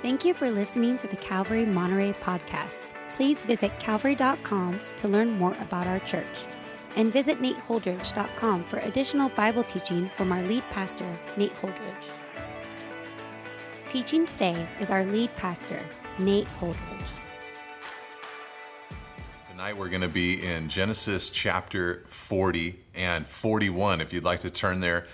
Thank you for listening to the Calvary Monterey podcast. Please visit calvary.com to learn more about our church. And visit nateholdridge.com for additional Bible teaching from our lead pastor, Nate Holdridge. Teaching today is our lead pastor, Nate Holdridge. Tonight we're going to be in Genesis chapter 40 and 41. If you'd like to turn there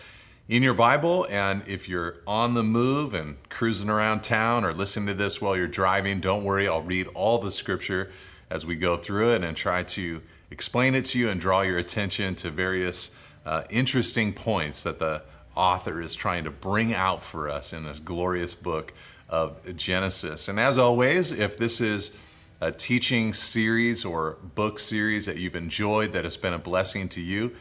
in your Bible, and if you're on the move and cruising around town or listening to this while you're driving, don't worry, I'll read all the scripture as we go through it and try to explain it to you and draw your attention to various uh, interesting points that the author is trying to bring out for us in this glorious book of Genesis. And as always, if this is a teaching series or book series that you've enjoyed that has been a blessing to you,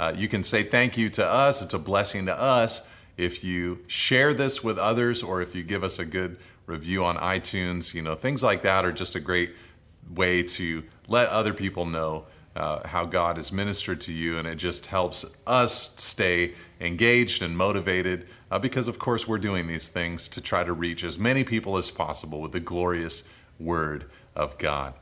uh, you can say thank you to us. It's a blessing to us if you share this with others or if you give us a good review on iTunes. You know, things like that are just a great way to let other people know uh, how God has ministered to you, and it just helps us stay engaged and motivated uh, because, of course, we're doing these things to try to reach as many people as possible with the glorious Word of God.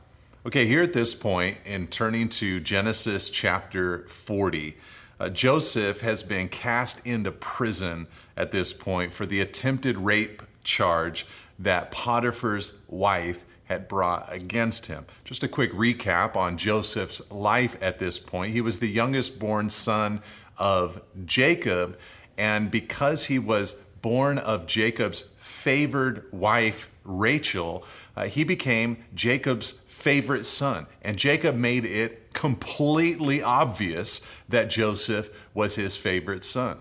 Okay, here at this point, in turning to Genesis chapter 40, uh, Joseph has been cast into prison at this point for the attempted rape charge that Potiphar's wife had brought against him. Just a quick recap on Joseph's life at this point. He was the youngest born son of Jacob, and because he was born of Jacob's favored wife, Rachel, uh, he became Jacob's favorite son. And Jacob made it completely obvious that Joseph was his favorite son.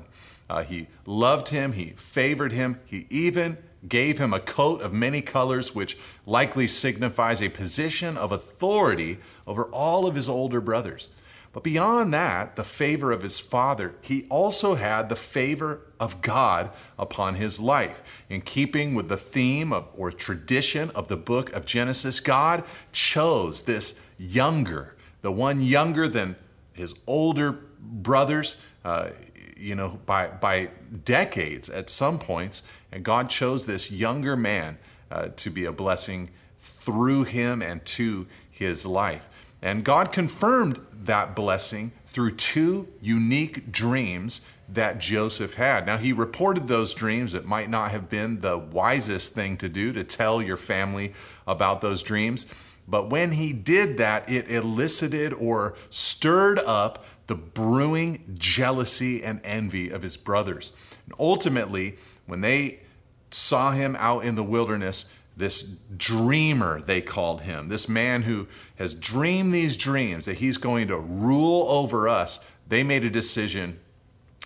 Uh, he loved him, he favored him, he even gave him a coat of many colors, which likely signifies a position of authority over all of his older brothers. But beyond that, the favor of his father, he also had the favor of God upon his life. In keeping with the theme of, or tradition of the book of Genesis, God chose this younger, the one younger than his older brothers, uh, you know, by, by decades at some points. And God chose this younger man uh, to be a blessing through him and to his life. And God confirmed that blessing through two unique dreams that Joseph had. Now, he reported those dreams. It might not have been the wisest thing to do to tell your family about those dreams. But when he did that, it elicited or stirred up the brewing jealousy and envy of his brothers. And ultimately, when they saw him out in the wilderness, this dreamer, they called him, this man who has dreamed these dreams that he's going to rule over us, they made a decision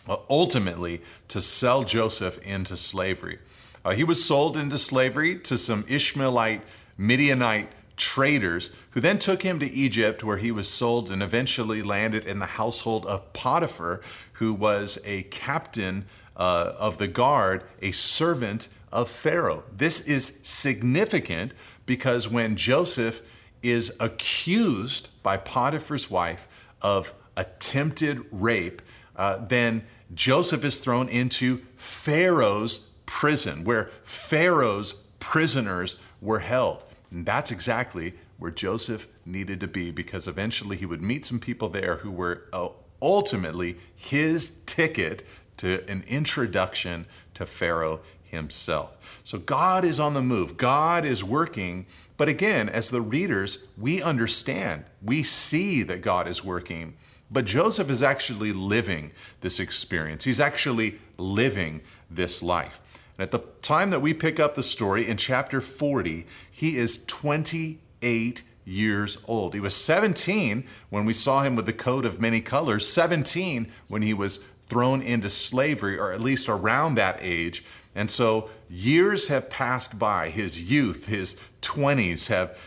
uh, ultimately to sell Joseph into slavery. Uh, he was sold into slavery to some Ishmaelite, Midianite traders who then took him to Egypt, where he was sold and eventually landed in the household of Potiphar, who was a captain uh, of the guard, a servant of Pharaoh. This is significant because when Joseph is accused by Potiphar's wife of attempted rape, uh, then Joseph is thrown into Pharaoh's prison, where Pharaoh's prisoners were held. And that's exactly where Joseph needed to be because eventually he would meet some people there who were uh, ultimately his ticket to an introduction to Pharaoh himself. So God is on the move, God is working. But again, as the readers, we understand, we see that God is working. But Joseph is actually living this experience. He's actually living this life. And at the time that we pick up the story in chapter 40, he is 28 years old. He was 17 when we saw him with the coat of many colors, 17 when he was thrown into slavery, or at least around that age. And so years have passed by. His youth, his 20s have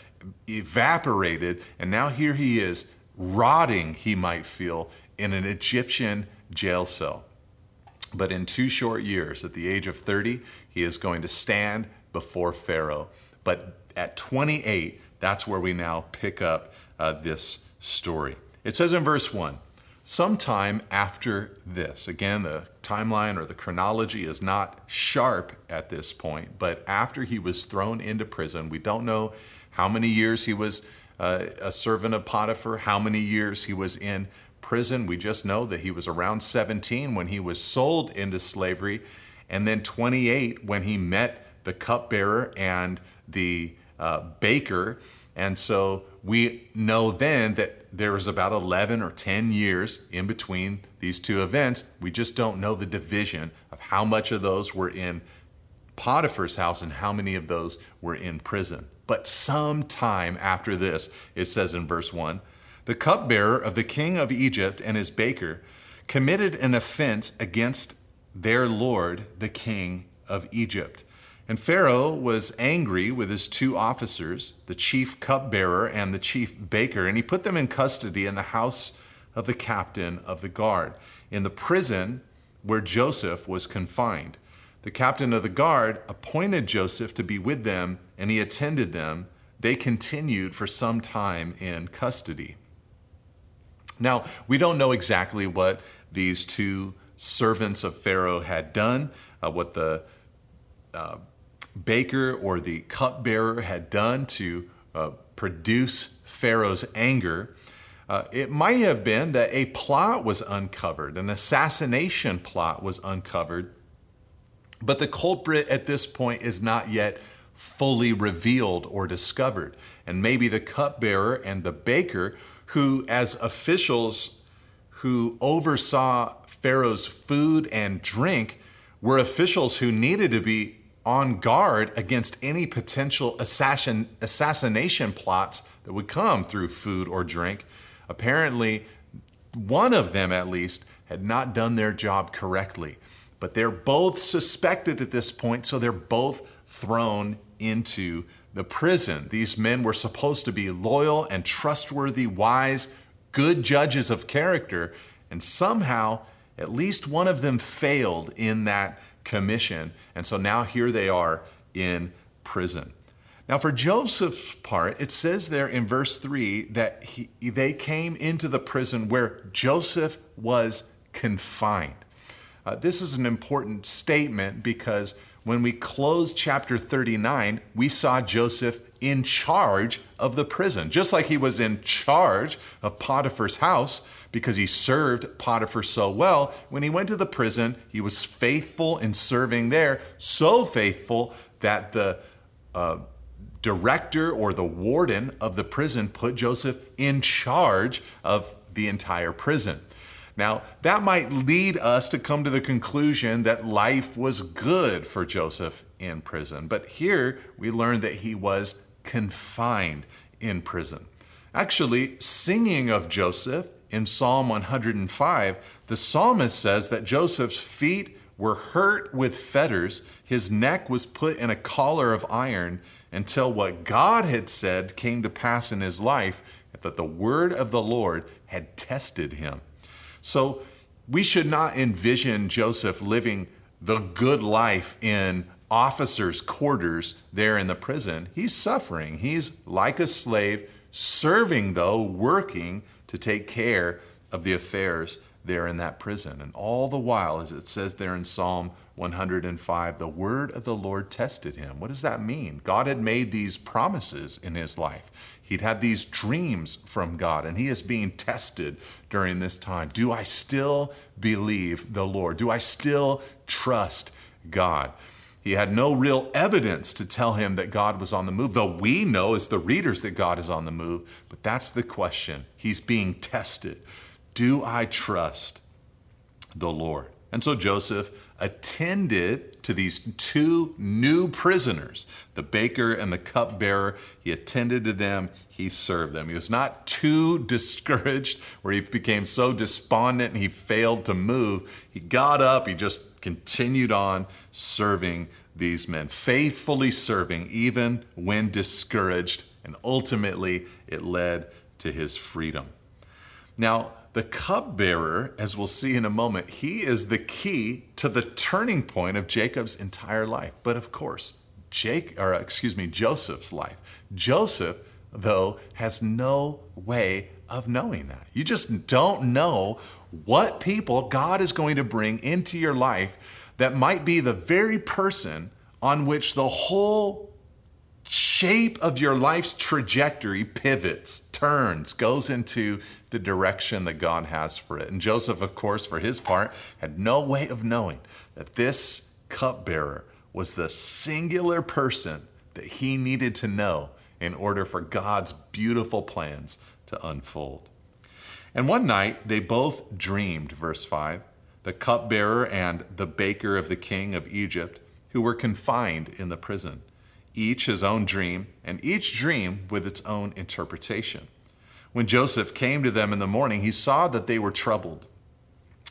evaporated, and now here he is, rotting, he might feel, in an Egyptian jail cell. But in two short years, at the age of 30, he is going to stand before Pharaoh. But at 28, that's where we now pick up uh, this story. It says in verse 1 Sometime after this, again, the timeline or the chronology is not sharp at this point, but after he was thrown into prison, we don't know how many years he was uh, a servant of Potiphar, how many years he was in prison. We just know that he was around 17 when he was sold into slavery, and then 28 when he met the cupbearer and the uh, baker. And so we know then that there was about 11 or 10 years in between these two events. We just don't know the division of how much of those were in Potiphar's house and how many of those were in prison. But some time after this, it says in verse 1 the cupbearer of the king of Egypt and his baker committed an offense against their lord, the king of Egypt. And Pharaoh was angry with his two officers, the chief cupbearer and the chief baker, and he put them in custody in the house of the captain of the guard, in the prison where Joseph was confined. The captain of the guard appointed Joseph to be with them, and he attended them. They continued for some time in custody. Now, we don't know exactly what these two servants of Pharaoh had done, uh, what the uh, baker or the cupbearer had done to uh, produce Pharaoh's anger. Uh, it might have been that a plot was uncovered, an assassination plot was uncovered but the culprit at this point is not yet fully revealed or discovered. And maybe the cupbearer and the baker, who, as officials who oversaw Pharaoh's food and drink, were officials who needed to be on guard against any potential assassin, assassination plots that would come through food or drink. Apparently, one of them at least had not done their job correctly. But they're both suspected at this point, so they're both thrown into the prison. These men were supposed to be loyal and trustworthy, wise, good judges of character, and somehow at least one of them failed in that commission. And so now here they are in prison. Now, for Joseph's part, it says there in verse 3 that he, they came into the prison where Joseph was confined. Uh, this is an important statement because when we closed chapter 39, we saw Joseph in charge of the prison, just like he was in charge of Potiphar's house because he served Potiphar so well. When he went to the prison, he was faithful in serving there, so faithful that the uh, director or the warden of the prison put Joseph in charge of the entire prison. Now, that might lead us to come to the conclusion that life was good for Joseph in prison. But here we learn that he was confined in prison. Actually, singing of Joseph in Psalm 105, the psalmist says that Joseph's feet were hurt with fetters, his neck was put in a collar of iron until what God had said came to pass in his life, that the word of the Lord had tested him. So we should not envision Joseph living the good life in officers' quarters there in the prison. He's suffering. He's like a slave, serving, though, working to take care of the affairs there in that prison. And all the while, as it says there in Psalm 105, the word of the Lord tested him. What does that mean? God had made these promises in his life. He'd had these dreams from God, and he is being tested during this time. Do I still believe the Lord? Do I still trust God? He had no real evidence to tell him that God was on the move, though we know as the readers that God is on the move. But that's the question. He's being tested. Do I trust the Lord? And so Joseph attended to these two new prisoners, the baker and the cupbearer. He attended to them, he served them. He was not too discouraged where he became so despondent and he failed to move. He got up, he just continued on serving these men, faithfully serving even when discouraged, and ultimately it led to his freedom. Now, the cupbearer, as we'll see in a moment, he is the key to the turning point of Jacob's entire life. But of course, Jake, or excuse me, Joseph's life. Joseph, though, has no way of knowing that. You just don't know what people God is going to bring into your life that might be the very person on which the whole shape of your life's trajectory pivots, turns, goes into the direction that God has for it. And Joseph, of course, for his part, had no way of knowing that this cupbearer was the singular person that he needed to know in order for God's beautiful plans to unfold. And one night they both dreamed, verse 5, the cupbearer and the baker of the king of Egypt, who were confined in the prison, each his own dream, and each dream with its own interpretation. When Joseph came to them in the morning, he saw that they were troubled.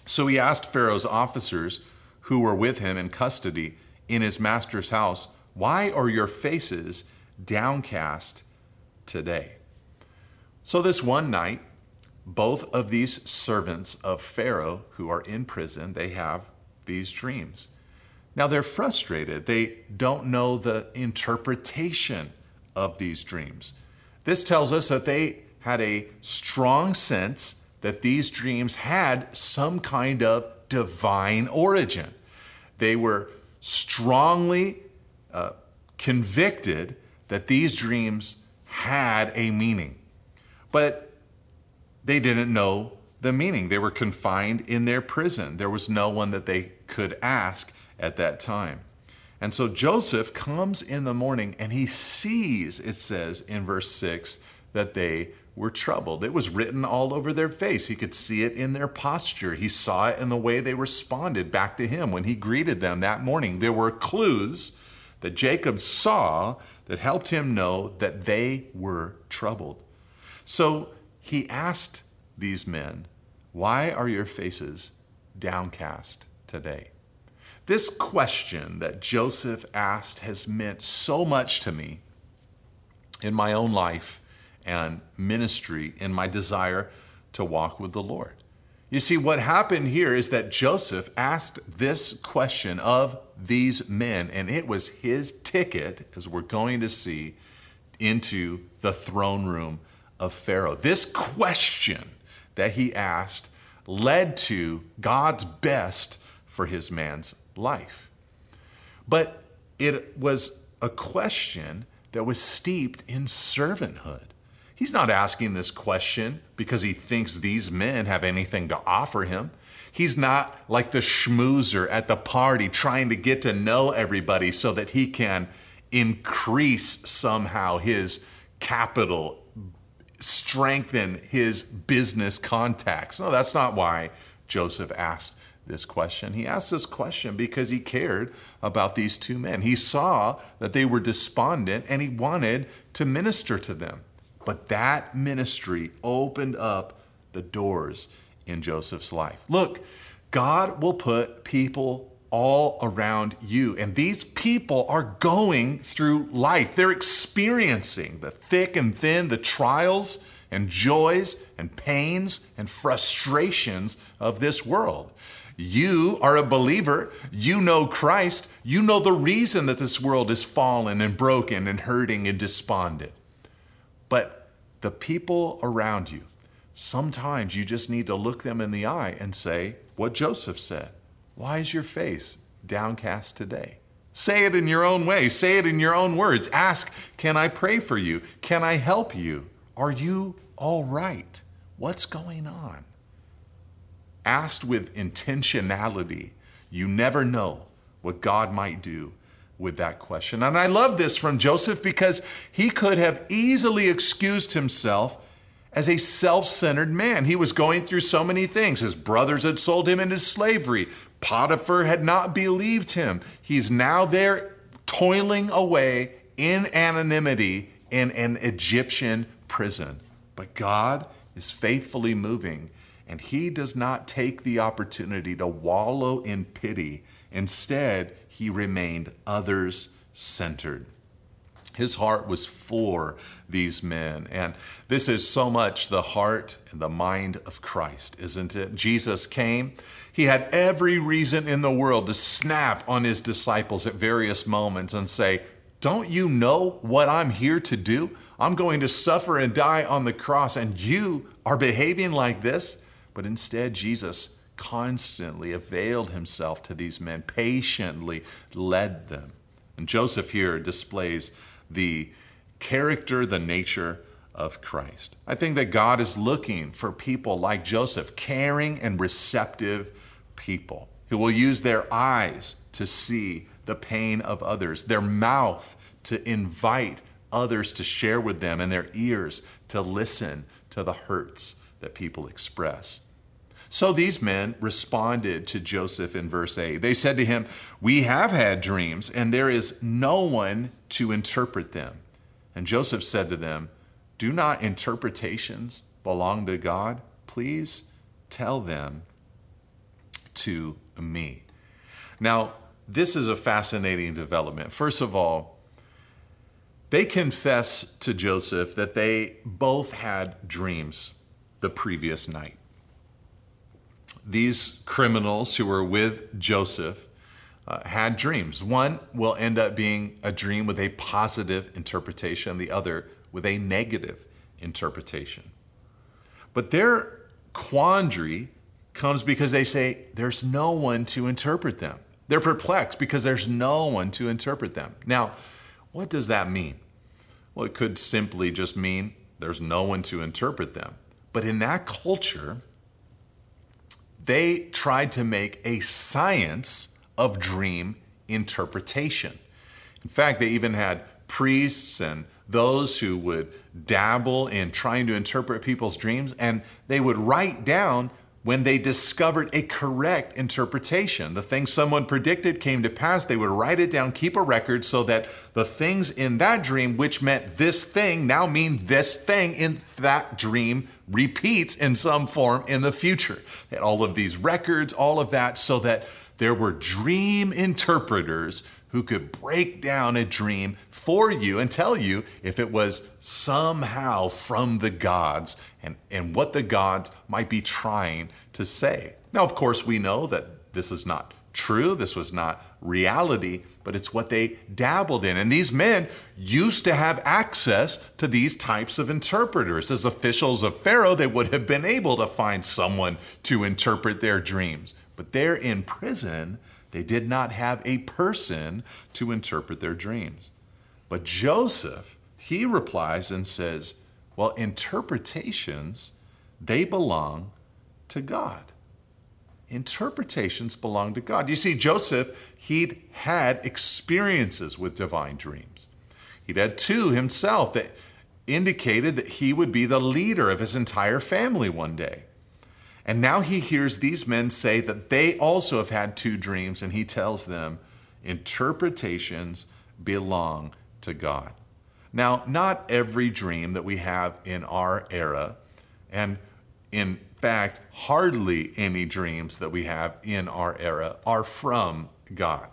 So he asked Pharaoh's officers who were with him in custody in his master's house, Why are your faces downcast today? So this one night, both of these servants of Pharaoh who are in prison, they have these dreams. Now they're frustrated. They don't know the interpretation of these dreams. This tells us that they had a strong sense that these dreams had some kind of divine origin. They were strongly uh, convicted that these dreams had a meaning. But they didn't know the meaning. They were confined in their prison. There was no one that they could ask at that time. And so Joseph comes in the morning and he sees, it says in verse 6, that they were troubled. It was written all over their face. He could see it in their posture. He saw it in the way they responded back to him when he greeted them that morning. There were clues that Jacob saw that helped him know that they were troubled. So he asked these men, Why are your faces downcast today? This question that Joseph asked has meant so much to me in my own life and ministry in my desire to walk with the Lord. You see, what happened here is that Joseph asked this question of these men, and it was his ticket, as we're going to see, into the throne room of Pharaoh. This question that he asked led to God's best for his man's life. But it was a question that was steeped in servanthood. He's not asking this question because he thinks these men have anything to offer him. He's not like the schmoozer at the party trying to get to know everybody so that he can increase somehow his capital, strengthen his business contacts. No, that's not why Joseph asked this question. He asked this question because he cared about these two men. He saw that they were despondent and he wanted to minister to them. But that ministry opened up the doors in Joseph's life. Look, God will put people all around you. And these people are going through life. They're experiencing the thick and thin, the trials and joys and pains and frustrations of this world. You are a believer. You know Christ. You know the reason that this world is fallen and broken and hurting and despondent. But the people around you, sometimes you just need to look them in the eye and say what Joseph said Why is your face downcast today? Say it in your own way. Say it in your own words. Ask, Can I pray for you? Can I help you? Are you all right? What's going on? asked with intentionality, you never know what God might do with that question. And I love this from Joseph because he could have easily excused himself as a self centered man. He was going through so many things. His brothers had sold him into slavery, Potiphar had not believed him. He's now there toiling away in anonymity in an Egyptian prison. But God is faithfully moving and he does not take the opportunity to wallow in pity. Instead, he remained others centered. His heart was for these men. And this is so much the heart and the mind of Christ, isn't it? Jesus came. He had every reason in the world to snap on his disciples at various moments and say, Don't you know what I'm here to do? I'm going to suffer and die on the cross, and you are behaving like this? But instead, Jesus constantly availed himself to these men, patiently led them. And Joseph here displays the character, the nature of Christ. I think that God is looking for people like Joseph, caring and receptive people who will use their eyes to see the pain of others, their mouth to invite others to share with them, and their ears to listen to the hurts that people express. So these men responded to Joseph in verse 8. They said to him, We have had dreams, and there is no one to interpret them. And Joseph said to them, Do not interpretations belong to God? Please tell them to me. Now, this is a fascinating development. First of all, they confess to Joseph that they both had dreams the previous night. These criminals who were with Joseph uh, had dreams. One will end up being a dream with a positive interpretation, the other with a negative interpretation. But their quandary comes because they say there's no one to interpret them. They're perplexed because there's no one to interpret them. Now, what does that mean? Well, it could simply just mean there's no one to interpret them. But in that culture, they tried to make a science of dream interpretation. In fact, they even had priests and those who would dabble in trying to interpret people's dreams, and they would write down when they discovered a correct interpretation. The thing someone predicted came to pass, they would write it down, keep a record so that the things in that dream, which meant this thing, now mean this thing in that dream repeats in some form in the future. They all of these records, all of that, so that there were dream interpreters who could break down a dream for you and tell you if it was somehow from the gods and, and what the gods might be trying to say. Now, of course, we know that this is not true, this was not reality, but it's what they dabbled in. And these men used to have access to these types of interpreters. As officials of Pharaoh, they would have been able to find someone to interpret their dreams. But they're in prison they did not have a person to interpret their dreams. But Joseph, he replies and says, Well, interpretations, they belong to God. Interpretations belong to God. You see, Joseph, he'd had experiences with divine dreams. He'd had two himself that indicated that he would be the leader of his entire family one day. And now he hears these men say that they also have had two dreams, and he tells them interpretations belong to God. Now, not every dream that we have in our era, and in fact, hardly any dreams that we have in our era, are from God.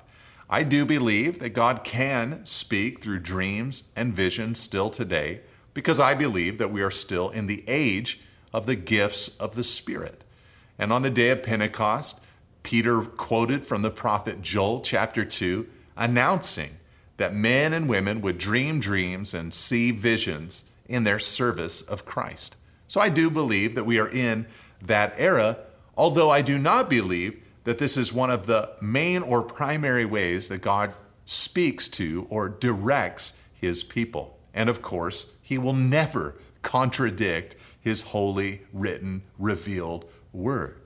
I do believe that God can speak through dreams and visions still today because I believe that we are still in the age of the gifts of the Spirit. And on the day of Pentecost, Peter quoted from the prophet Joel chapter 2, announcing that men and women would dream dreams and see visions in their service of Christ. So I do believe that we are in that era, although I do not believe that this is one of the main or primary ways that God speaks to or directs his people. And of course, he will never contradict his holy, written, revealed word.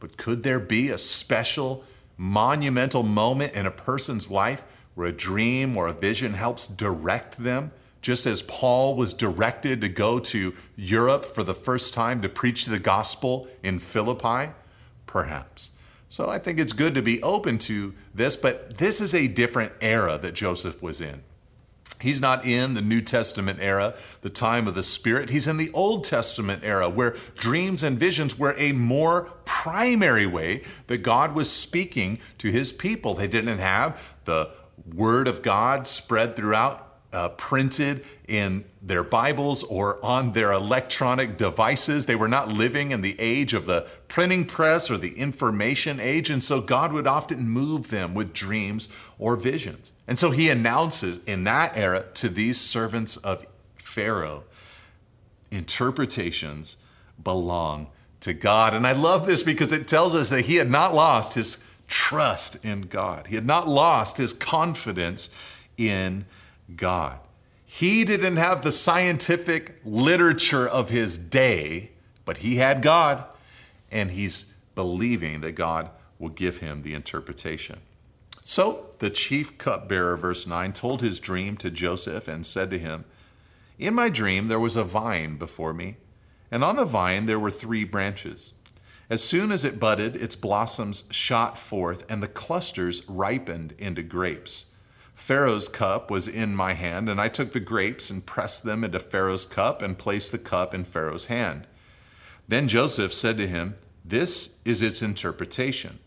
But could there be a special, monumental moment in a person's life where a dream or a vision helps direct them? Just as Paul was directed to go to Europe for the first time to preach the gospel in Philippi? Perhaps. So I think it's good to be open to this, but this is a different era that Joseph was in. He's not in the New Testament era, the time of the Spirit. He's in the Old Testament era where dreams and visions were a more primary way that God was speaking to his people. They didn't have the Word of God spread throughout uh, printed in their Bibles or on their electronic devices. They were not living in the age of the printing press or the information age. And so God would often move them with dreams or visions. And so he announces in that era to these servants of Pharaoh interpretations belong to God. And I love this because it tells us that he had not lost his trust in God, he had not lost his confidence in God. He didn't have the scientific literature of his day, but he had God, and he's believing that God will give him the interpretation. So the chief cupbearer, verse 9, told his dream to Joseph and said to him, In my dream there was a vine before me, and on the vine there were three branches. As soon as it budded, its blossoms shot forth, and the clusters ripened into grapes. Pharaoh's cup was in my hand, and I took the grapes and pressed them into Pharaoh's cup and placed the cup in Pharaoh's hand. Then Joseph said to him, This is its interpretation.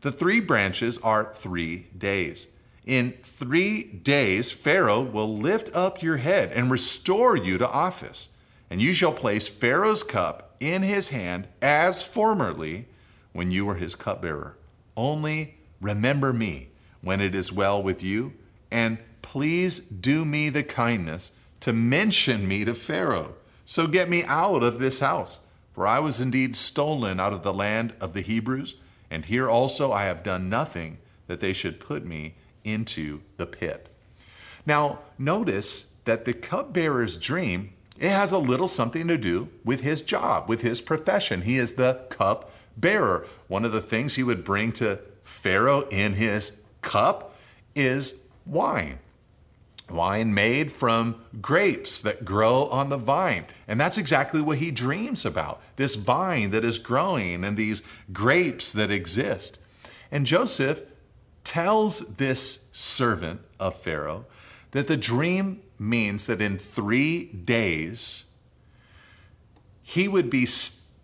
The three branches are three days. In three days, Pharaoh will lift up your head and restore you to office. And you shall place Pharaoh's cup in his hand as formerly when you were his cupbearer. Only remember me when it is well with you, and please do me the kindness to mention me to Pharaoh. So get me out of this house, for I was indeed stolen out of the land of the Hebrews and here also I have done nothing that they should put me into the pit. Now, notice that the cupbearer's dream, it has a little something to do with his job, with his profession. He is the cup bearer. One of the things he would bring to Pharaoh in his cup is wine wine made from grapes that grow on the vine. And that's exactly what he dreams about this vine that is growing and these grapes that exist. And Joseph tells this servant of Pharaoh that the dream means that in three days he would be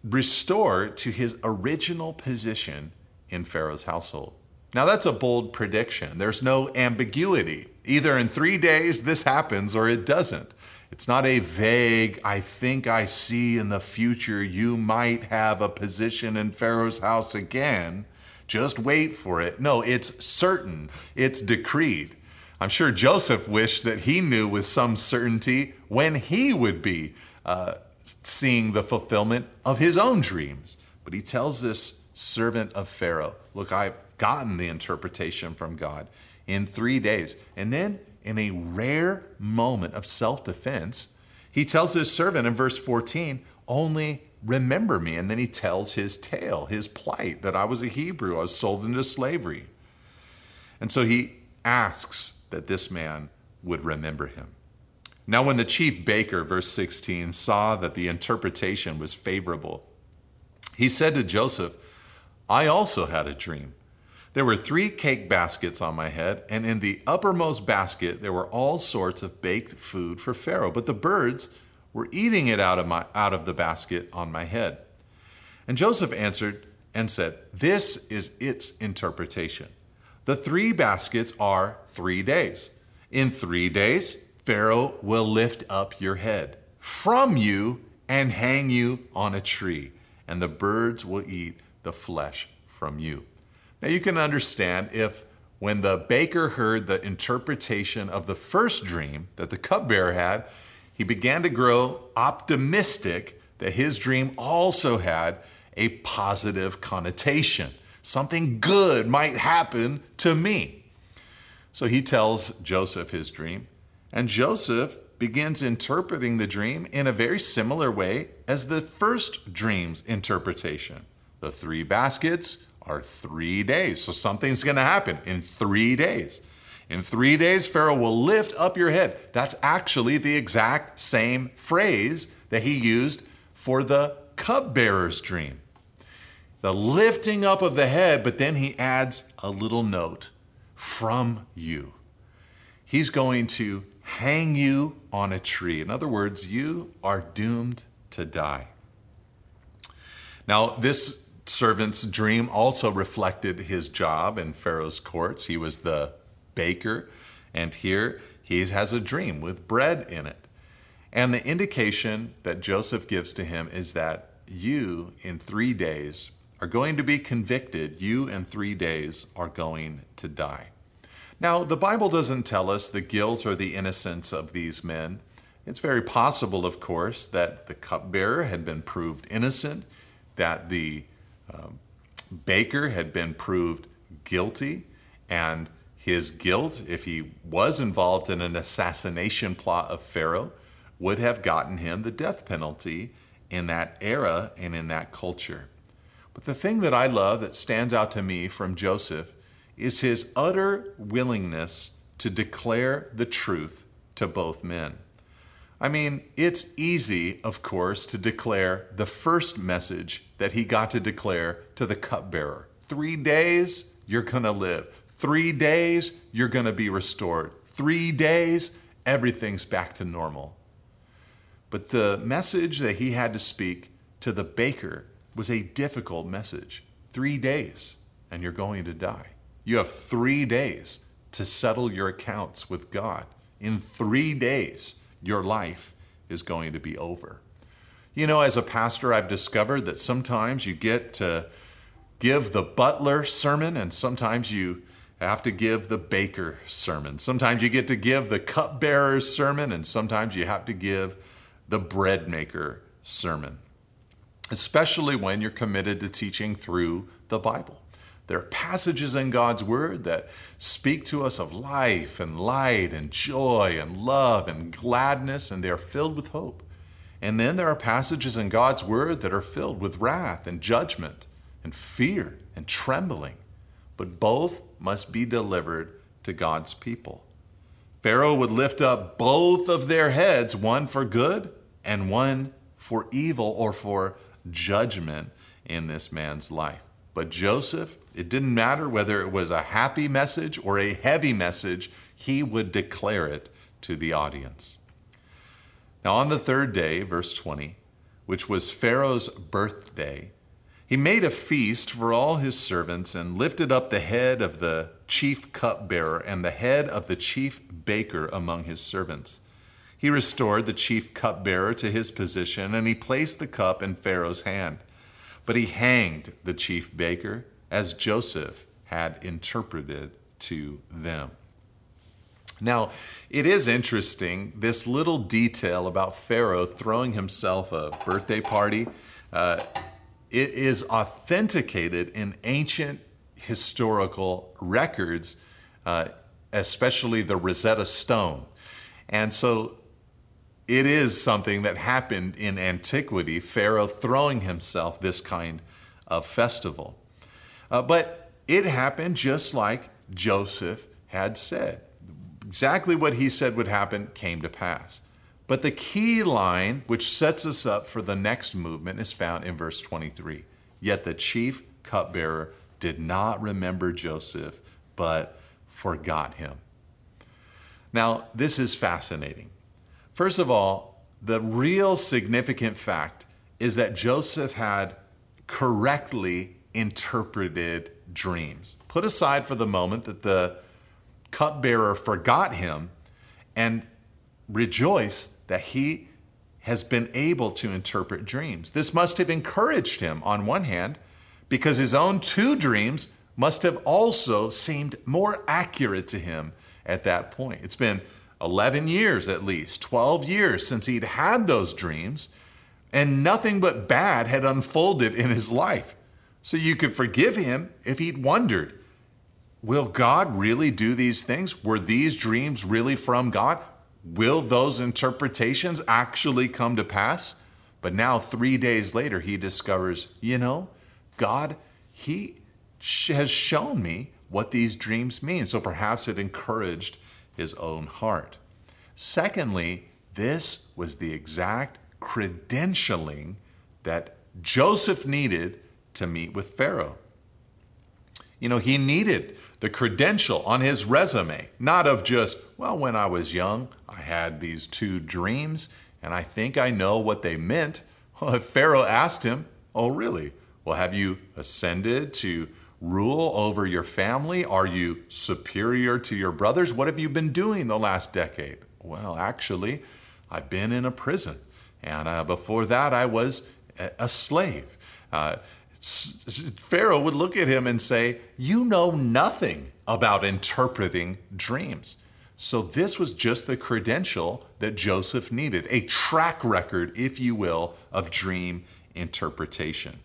restored to his original position in Pharaoh's household. Now, that's a bold prediction. There's no ambiguity. Either in three days this happens or it doesn't. It's not a vague, I think I see in the future you might have a position in Pharaoh's house again. Just wait for it. No, it's certain, it's decreed. I'm sure Joseph wished that he knew with some certainty when he would be uh, seeing the fulfillment of his own dreams. But he tells this servant of Pharaoh, Look, I've gotten the interpretation from God in three days. And then, in a rare moment of self defense, he tells his servant in verse 14, Only remember me. And then he tells his tale, his plight, that I was a Hebrew, I was sold into slavery. And so he asks that this man would remember him. Now, when the chief baker, verse 16, saw that the interpretation was favorable, he said to Joseph, I also had a dream there were three cake baskets on my head, and in the uppermost basket there were all sorts of baked food for Pharaoh, but the birds were eating it out of, my, out of the basket on my head. And Joseph answered and said, This is its interpretation. The three baskets are three days. In three days, Pharaoh will lift up your head from you and hang you on a tree, and the birds will eat the flesh from you. Now you can understand if when the baker heard the interpretation of the first dream that the cupbearer had, he began to grow optimistic that his dream also had a positive connotation. Something good might happen to me. So he tells Joseph his dream, and Joseph begins interpreting the dream in a very similar way as the first dream's interpretation. The three baskets are three days. So something's going to happen in three days. In three days, Pharaoh will lift up your head. That's actually the exact same phrase that he used for the cupbearer's dream. The lifting up of the head, but then he adds a little note from you. He's going to hang you on a tree. In other words, you are doomed to die. Now, this servant's dream also reflected his job in Pharaoh's courts. He was the baker, and here he has a dream with bread in it. And the indication that Joseph gives to him is that you, in three days, are going to be convicted. You, in three days, are going to die. Now, the Bible doesn't tell us the guilt or the innocence of these men. It's very possible, of course, that the cupbearer had been proved innocent that the um, baker had been proved guilty and his guilt, if he was involved in an assassination plot of Pharaoh, would have gotten him the death penalty in that era and in that culture. But the thing that I love that stands out to me from Joseph is his utter willingness to declare the truth to both men. I mean, it's easy, of course, to declare the first message that he got to declare to the cupbearer. Three days, you're going to live. Three days, you're going to be restored. Three days, everything's back to normal. But the message that he had to speak to the baker was a difficult message. Three days, and you're going to die. You have three days to settle your accounts with God. In three days, your life is going to be over. You know, as a pastor, I've discovered that sometimes you get to give the butler sermon, and sometimes you have to give the baker sermon. Sometimes you get to give the cupbearer's sermon, and sometimes you have to give the bread maker sermon, especially when you're committed to teaching through the Bible. There are passages in God's Word that speak to us of life and light and joy and love and gladness, and they are filled with hope. And then there are passages in God's Word that are filled with wrath and judgment and fear and trembling. But both must be delivered to God's people. Pharaoh would lift up both of their heads, one for good and one for evil or for judgment in this man's life. But Joseph, it didn't matter whether it was a happy message or a heavy message, he would declare it to the audience. Now, on the third day, verse 20, which was Pharaoh's birthday, he made a feast for all his servants and lifted up the head of the chief cupbearer and the head of the chief baker among his servants. He restored the chief cupbearer to his position and he placed the cup in Pharaoh's hand. But he hanged the chief baker as Joseph had interpreted to them. Now, it is interesting, this little detail about Pharaoh throwing himself a birthday party. Uh, it is authenticated in ancient historical records, uh, especially the Rosetta Stone. And so it is something that happened in antiquity, Pharaoh throwing himself this kind of festival. Uh, but it happened just like Joseph had said. Exactly what he said would happen came to pass. But the key line, which sets us up for the next movement, is found in verse 23. Yet the chief cupbearer did not remember Joseph, but forgot him. Now, this is fascinating First of all, the real significant fact is that Joseph had correctly interpreted dreams. Put aside for the moment that the cupbearer forgot him and rejoice that he has been able to interpret dreams. This must have encouraged him on one hand because his own two dreams must have also seemed more accurate to him at that point. It's been 11 years at least, 12 years since he'd had those dreams, and nothing but bad had unfolded in his life. So you could forgive him if he'd wondered will God really do these things? Were these dreams really from God? Will those interpretations actually come to pass? But now, three days later, he discovers, you know, God, He has shown me what these dreams mean. So perhaps it encouraged his own heart. Secondly, this was the exact credentialing that Joseph needed to meet with Pharaoh. You know, he needed the credential on his resume, not of just, well, when I was young, I had these two dreams, and I think I know what they meant. Well, if Pharaoh asked him, Oh, really? Well, have you ascended to rule over your family? Are you superior to your brothers? What have you been doing the last decade? Well, actually, I've been in a prison. And uh, before that, I was a slave. Uh, Pharaoh would look at him and say, You know nothing about interpreting dreams. So, this was just the credential that Joseph needed a track record, if you will, of dream interpretation.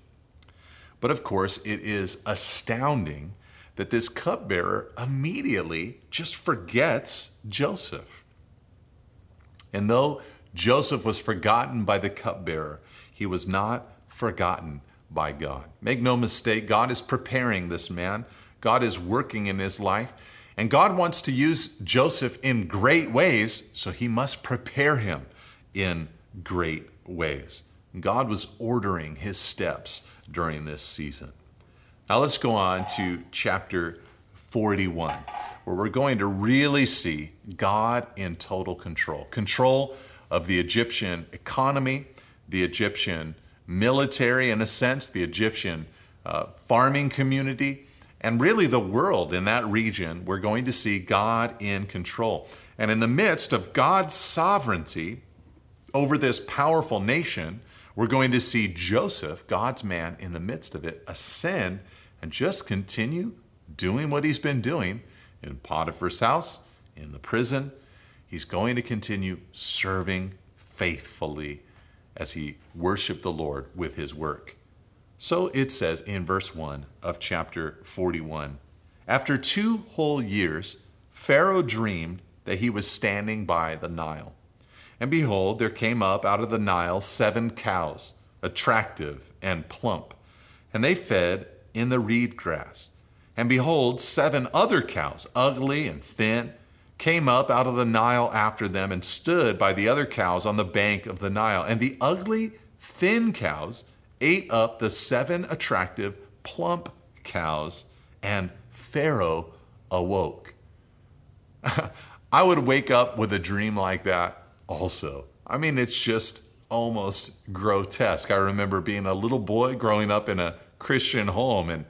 But of course, it is astounding that this cupbearer immediately just forgets Joseph. And though Joseph was forgotten by the cupbearer, he was not forgotten by God. Make no mistake, God is preparing this man, God is working in his life, and God wants to use Joseph in great ways, so he must prepare him in great ways. God was ordering his steps during this season. Now let's go on to chapter 41, where we're going to really see God in total control control of the Egyptian economy, the Egyptian military, in a sense, the Egyptian uh, farming community, and really the world in that region. We're going to see God in control. And in the midst of God's sovereignty over this powerful nation, we're going to see Joseph, God's man, in the midst of it, ascend and just continue doing what he's been doing in Potiphar's house, in the prison. He's going to continue serving faithfully as he worshiped the Lord with his work. So it says in verse 1 of chapter 41 After two whole years, Pharaoh dreamed that he was standing by the Nile. And behold, there came up out of the Nile seven cows, attractive and plump, and they fed in the reed grass. And behold, seven other cows, ugly and thin, came up out of the Nile after them and stood by the other cows on the bank of the Nile. And the ugly, thin cows ate up the seven attractive, plump cows, and Pharaoh awoke. I would wake up with a dream like that also. I mean, it's just almost grotesque. I remember being a little boy growing up in a Christian home and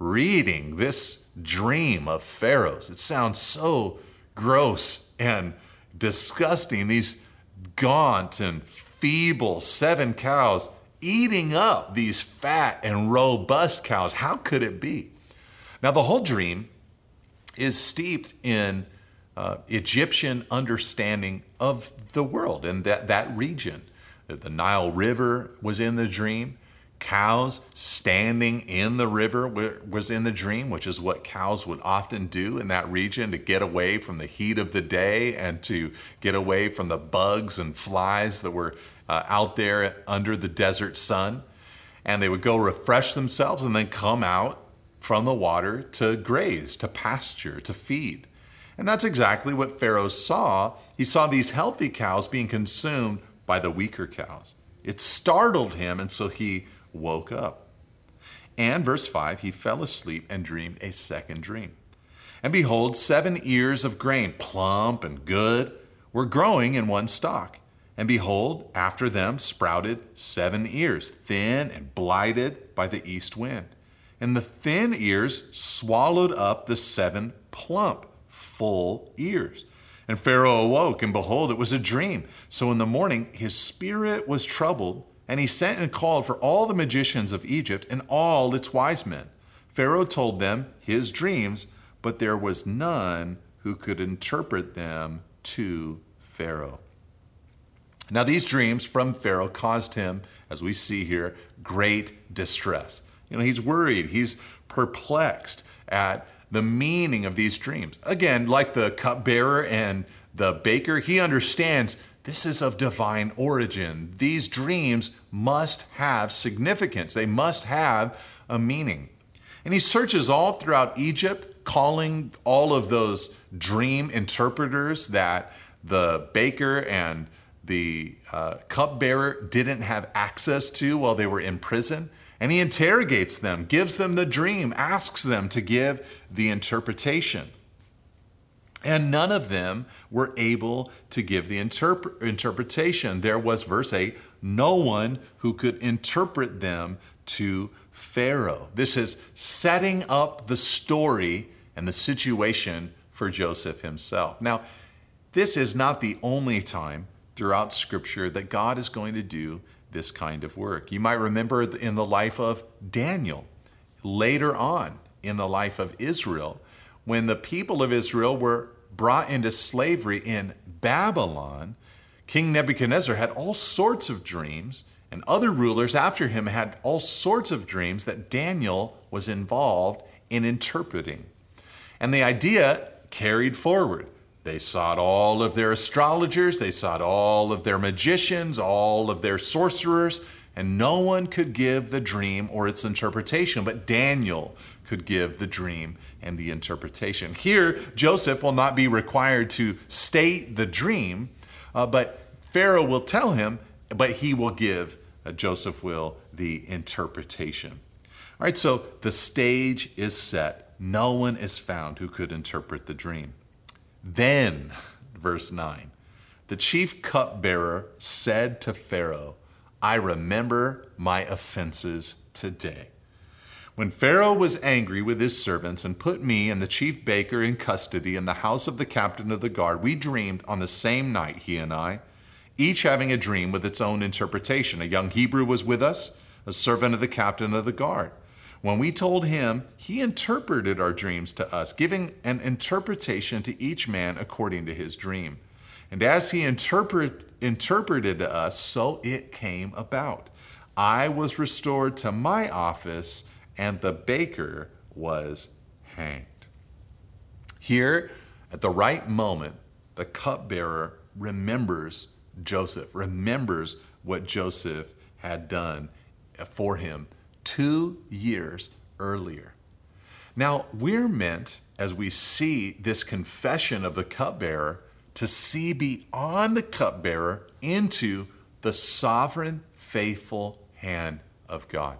reading this dream of Pharaoh's. It sounds so gross and disgusting. These gaunt and feeble seven cows eating up these fat and robust cows. How could it be? Now, the whole dream is steeped in uh, Egyptian understanding of the world and that, that region. The Nile River was in the dream. Cows standing in the river was in the dream, which is what cows would often do in that region to get away from the heat of the day and to get away from the bugs and flies that were uh, out there under the desert sun. And they would go refresh themselves and then come out from the water to graze, to pasture, to feed. And that's exactly what Pharaoh saw. He saw these healthy cows being consumed by the weaker cows. It startled him, and so he woke up. And verse 5 he fell asleep and dreamed a second dream. And behold, seven ears of grain, plump and good, were growing in one stalk. And behold, after them sprouted seven ears, thin and blighted by the east wind. And the thin ears swallowed up the seven plump full ears. And Pharaoh awoke, and behold, it was a dream. So in the morning his spirit was troubled, and he sent and called for all the magicians of Egypt and all its wise men. Pharaoh told them his dreams, but there was none who could interpret them to Pharaoh. Now, these dreams from Pharaoh caused him, as we see here, great distress. You know, he's worried, he's perplexed at the meaning of these dreams. Again, like the cupbearer and the baker, he understands this is of divine origin. These dreams must have significance, they must have a meaning. And he searches all throughout Egypt, calling all of those dream interpreters that the baker and the uh, cupbearer didn't have access to while they were in prison. And he interrogates them, gives them the dream, asks them to give the interpretation. And none of them were able to give the interp- interpretation. There was, verse 8, no one who could interpret them to Pharaoh. This is setting up the story and the situation for Joseph himself. Now, this is not the only time throughout Scripture that God is going to do this kind of work. You might remember in the life of Daniel, later on in the life of Israel, when the people of Israel were brought into slavery in Babylon, King Nebuchadnezzar had all sorts of dreams And other rulers after him had all sorts of dreams that Daniel was involved in interpreting. And the idea carried forward. They sought all of their astrologers, they sought all of their magicians, all of their sorcerers, and no one could give the dream or its interpretation, but Daniel could give the dream and the interpretation. Here, Joseph will not be required to state the dream, uh, but Pharaoh will tell him, but he will give, uh, Joseph will, the interpretation. All right, so the stage is set. No one is found who could interpret the dream. Then, verse 9, the chief cupbearer said to Pharaoh, I remember my offenses today. When Pharaoh was angry with his servants and put me and the chief baker in custody in the house of the captain of the guard, we dreamed on the same night, he and I, each having a dream with its own interpretation. A young Hebrew was with us, a servant of the captain of the guard. When we told him, he interpreted our dreams to us, giving an interpretation to each man according to his dream. And as he interpret, interpreted to us, so it came about. I was restored to my office, and the baker was hanged. Here, at the right moment, the cupbearer remembers Joseph, remembers what Joseph had done for him two years earlier. Now, we're meant, as we see this confession of the cupbearer, to see beyond the cupbearer into the sovereign, faithful hand of God.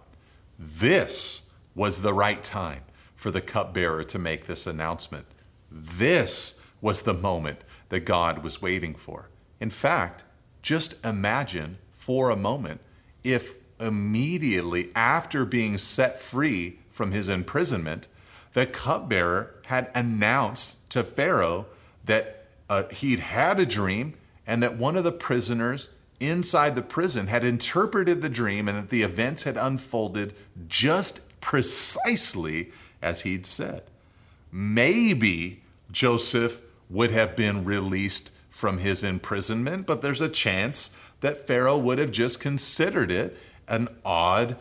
This was the right time for the cupbearer to make this announcement. This was the moment that God was waiting for. In fact, just imagine for a moment if immediately after being set free from his imprisonment, the cupbearer had announced to Pharaoh that uh, he'd had a dream and that one of the prisoners inside the prison had interpreted the dream and that the events had unfolded just precisely as he'd said. Maybe Joseph would have been released from his imprisonment, but there's a chance that Pharaoh would have just considered it an odd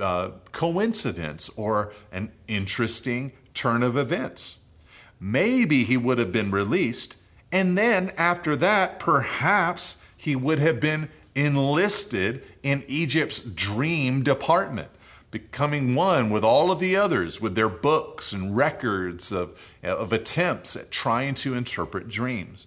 uh, coincidence or an interesting turn of events. Maybe he would have been released, and then after that, perhaps he would have been enlisted in Egypt's dream department, becoming one with all of the others with their books and records of, of attempts at trying to interpret dreams.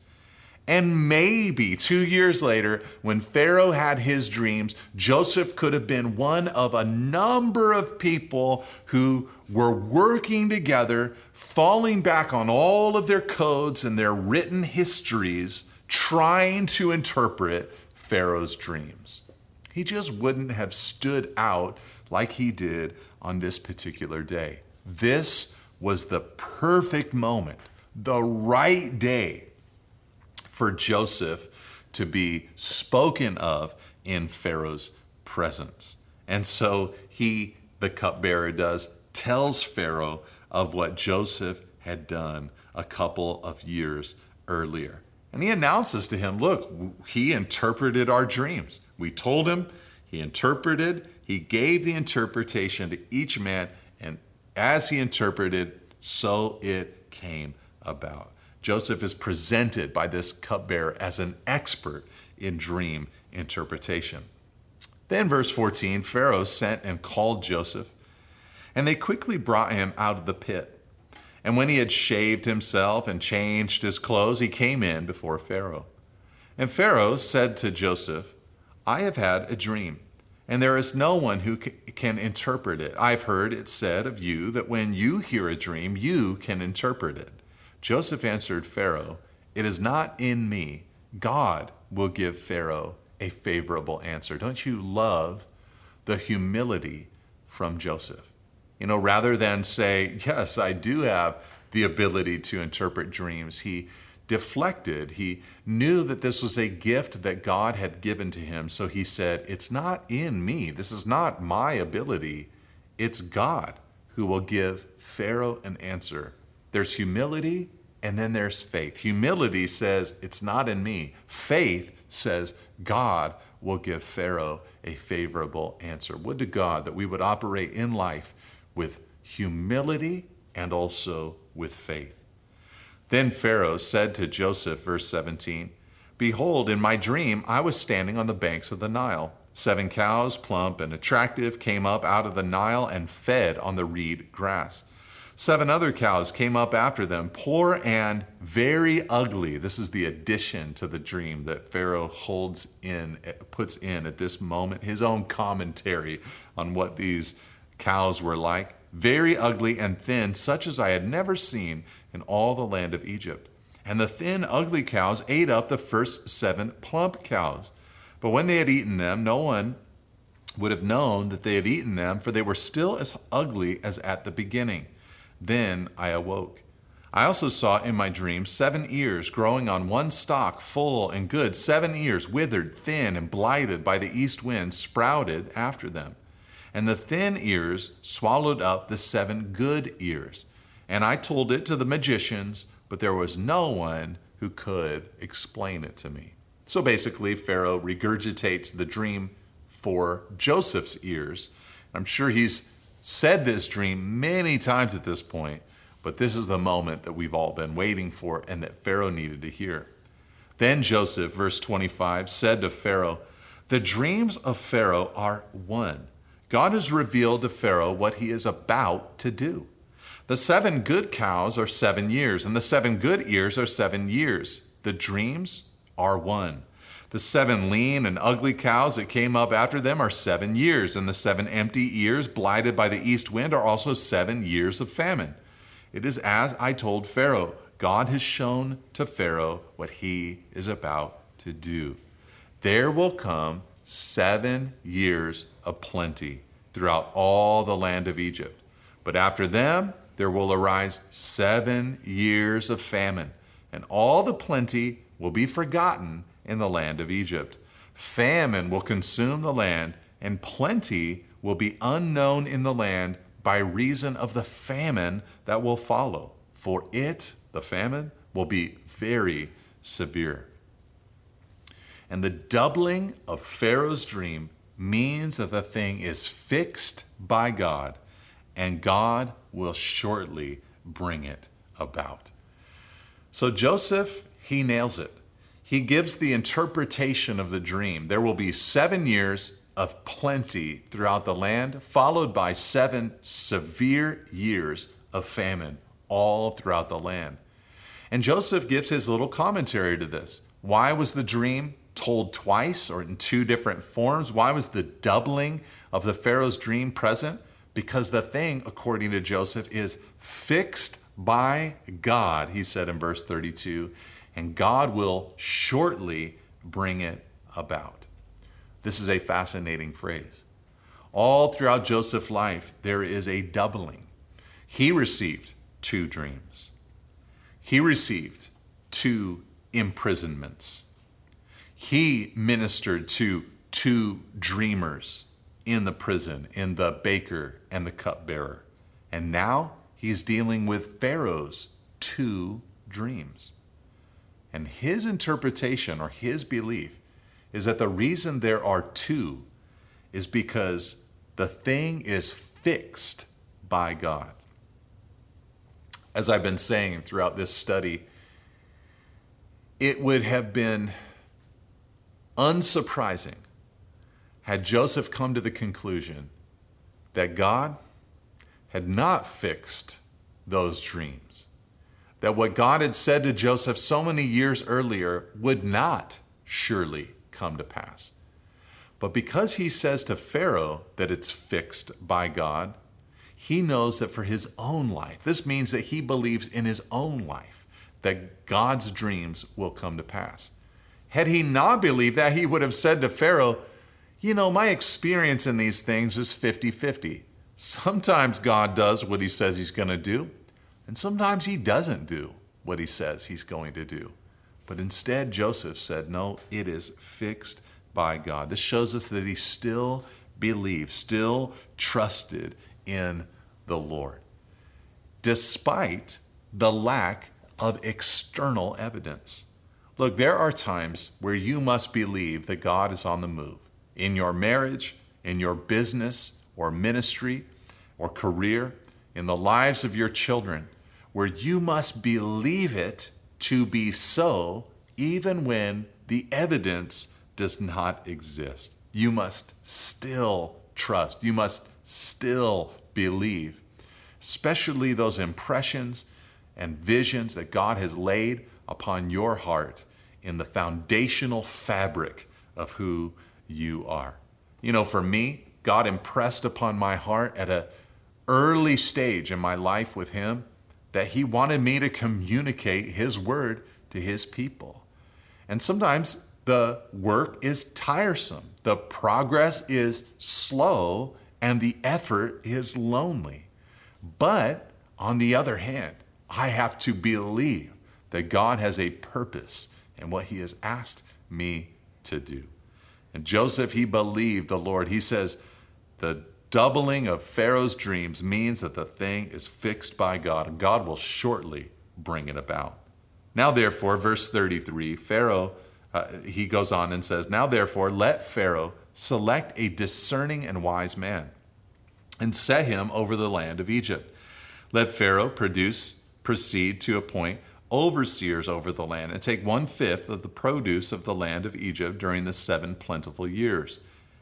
And maybe two years later, when Pharaoh had his dreams, Joseph could have been one of a number of people who were working together, falling back on all of their codes and their written histories, trying to interpret Pharaoh's dreams. He just wouldn't have stood out like he did on this particular day. This was the perfect moment, the right day for Joseph to be spoken of in Pharaoh's presence. And so he, the cupbearer, does, tells Pharaoh of what Joseph had done a couple of years earlier. And he announces to him, Look, he interpreted our dreams. We told him, he interpreted, he gave the interpretation to each man, and as he interpreted, so it came about. Joseph is presented by this cupbearer as an expert in dream interpretation. Then, verse 14 Pharaoh sent and called Joseph, and they quickly brought him out of the pit. And when he had shaved himself and changed his clothes, he came in before Pharaoh. And Pharaoh said to Joseph, I have had a dream, and there is no one who can interpret it. I've heard it said of you that when you hear a dream, you can interpret it. Joseph answered Pharaoh, It is not in me. God will give Pharaoh a favorable answer. Don't you love the humility from Joseph? You know, rather than say, Yes, I do have the ability to interpret dreams, he deflected. He knew that this was a gift that God had given to him. So he said, It's not in me. This is not my ability. It's God who will give Pharaoh an answer there's humility and then there's faith. Humility says, It's not in me. Faith says, God will give Pharaoh a favorable answer. Would to God that we would operate in life with humility and also with faith. Then Pharaoh said to Joseph, verse 17, Behold, in my dream I was standing on the banks of the Nile. Seven cows, plump and attractive, came up out of the Nile and fed on the reed grass. Seven other cows came up after them, poor and very ugly. This is the addition to the dream that Pharaoh holds in, puts in at this moment, his own commentary on what these cows were like. Very ugly and thin, such as I had never seen in all the land of Egypt. And the thin, ugly cows ate up the first seven plump cows. But when they had eaten them, no one would have known that they had eaten them, for they were still as ugly as at the beginning. Then I awoke. I also saw in my dream seven ears growing on one stalk, full and good, seven ears, withered, thin, and blighted by the east wind, sprouted after them. And the thin ears swallowed up the seven good ears. And I told it to the magicians, but there was no one who could explain it to me. So basically, Pharaoh regurgitates the dream for Joseph's ears. I'm sure he's said this dream many times at this point, but this is the moment that we've all been waiting for and that Pharaoh needed to hear. Then Joseph, verse 25, said to Pharaoh, The dreams of Pharaoh are one. God has revealed to Pharaoh what he is about to do. The seven good cows are seven years, and the seven good ears are seven years. The dreams are one. The seven lean and ugly cows that came up after them are seven years, and the seven empty ears, blighted by the east wind, are also seven years of famine. It is as I told Pharaoh God has shown to Pharaoh what he is about to do. There will come seven years of plenty throughout all the land of Egypt. But after them, there will arise seven years of famine, and all the plenty will be forgotten in the land of Egypt. Famine will consume the land, and plenty will be unknown in the land by reason of the famine that will follow. For it, the famine, will be very severe. And the doubling of Pharaoh's dream means that the thing is fixed by God, and God will shortly bring it about. So Joseph, he nails it he gives the interpretation of the dream. There will be seven years of plenty throughout the land, followed by seven severe years of famine all throughout the land. And Joseph gives his little commentary to this. Why was the dream told twice or in two different forms? Why was the doubling of the Pharaoh's dream present? Because the thing, according to Joseph, is fixed by God, he said in verse 32 and God will shortly bring it about. This is a fascinating phrase. All throughout Joseph's life, there is a doubling. He received two dreams, he received two imprisonments. He ministered to two dreamers in the prison, in the baker and the cupbearer. And now he's dealing with Pharaoh's two dreams. And his interpretation or his belief is that the reason there are two is because the thing is fixed by God. As I've been saying throughout this study, it would have been unsurprising had Joseph come to the conclusion that God had not fixed those dreams that what God had said to Joseph so many years earlier would not surely come to pass. But because he says to Pharaoh that it's fixed by God, he knows that for his own life, this means that he believes in his own life that God's dreams will come to pass. Had he not believed that, he would have said to Pharaoh, You know, my experience in these things is 50 50. Sometimes God does what he says he's going to do, and sometimes he doesn't do what he says he's going to do. But instead, Joseph said, No, it is fixed by God. This shows us that he still believed, still trusted in the Lord, despite the lack of external evidence. Look, there are times where you must believe that God is on the move in your marriage, in your business or ministry or career, in the lives of your children, where you must believe it to be so, even when the evidence does not exist. You must still trust. You must still believe, especially those impressions and visions that God has laid upon your heart in the foundational fabric of who you are. You know, for me, God impressed upon my heart at a early stage in my life with him that he wanted me to communicate his word to his people. And sometimes the work is tiresome, the progress is slow, and the effort is lonely. But on the other hand, I have to believe that God has a purpose in what he has asked me to do. And Joseph, he believed the Lord. He says, the doubling of Pharaoh's dreams means that the thing is fixed by God, and God will shortly bring it about. Now, therefore, verse 33, Pharaoh, uh, he goes on and says, Now, therefore, let Pharaoh select a discerning and wise man and set him over the land of Egypt. Let Pharaoh produce, proceed to appoint overseers over the land and take one fifth of the produce of the land of Egypt during the seven plentiful years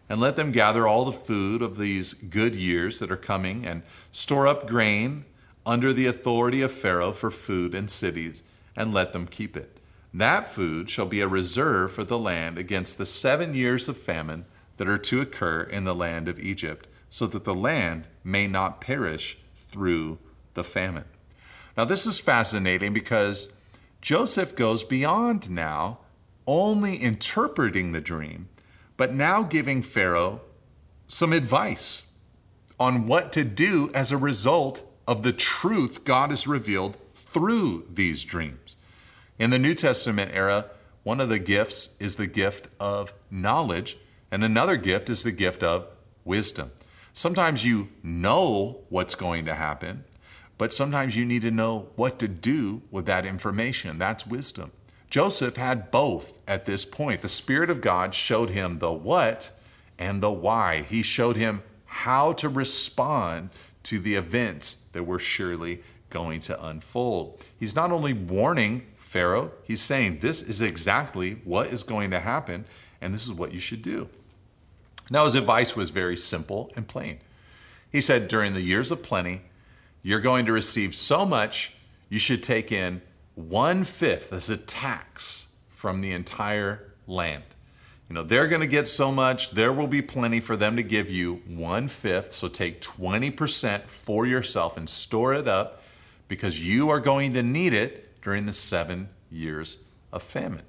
and let them gather all the food of these good years that are coming, and store up grain under the authority of Pharaoh for food in cities, and let them keep it. That food shall be a reserve for the land against the seven years of famine that are to occur in the land of Egypt, so that the land may not perish through the famine. Now, this is fascinating because Joseph goes beyond now only interpreting the dream but now giving Pharaoh some advice on what to do as a result of the truth God has revealed through these dreams. In the New Testament era, one of the gifts is the gift of knowledge, and another gift is the gift of wisdom. Sometimes you know what's going to happen, but sometimes you need to know what to do with that information. That's wisdom. Joseph had both at this point. The Spirit of God showed him the what and the why. He showed him how to respond to the events that were surely going to unfold. He's not only warning Pharaoh, he's saying this is exactly what is going to happen, and this is what you should do. Now, his advice was very simple and plain. He said, During the years of plenty, you're going to receive so much, you should take in one fifth as a tax from the entire land. You know, they're going to get so much, there will be plenty for them to give you one fifth. So take 20% for yourself and store it up because you are going to need it during the seven years of famine.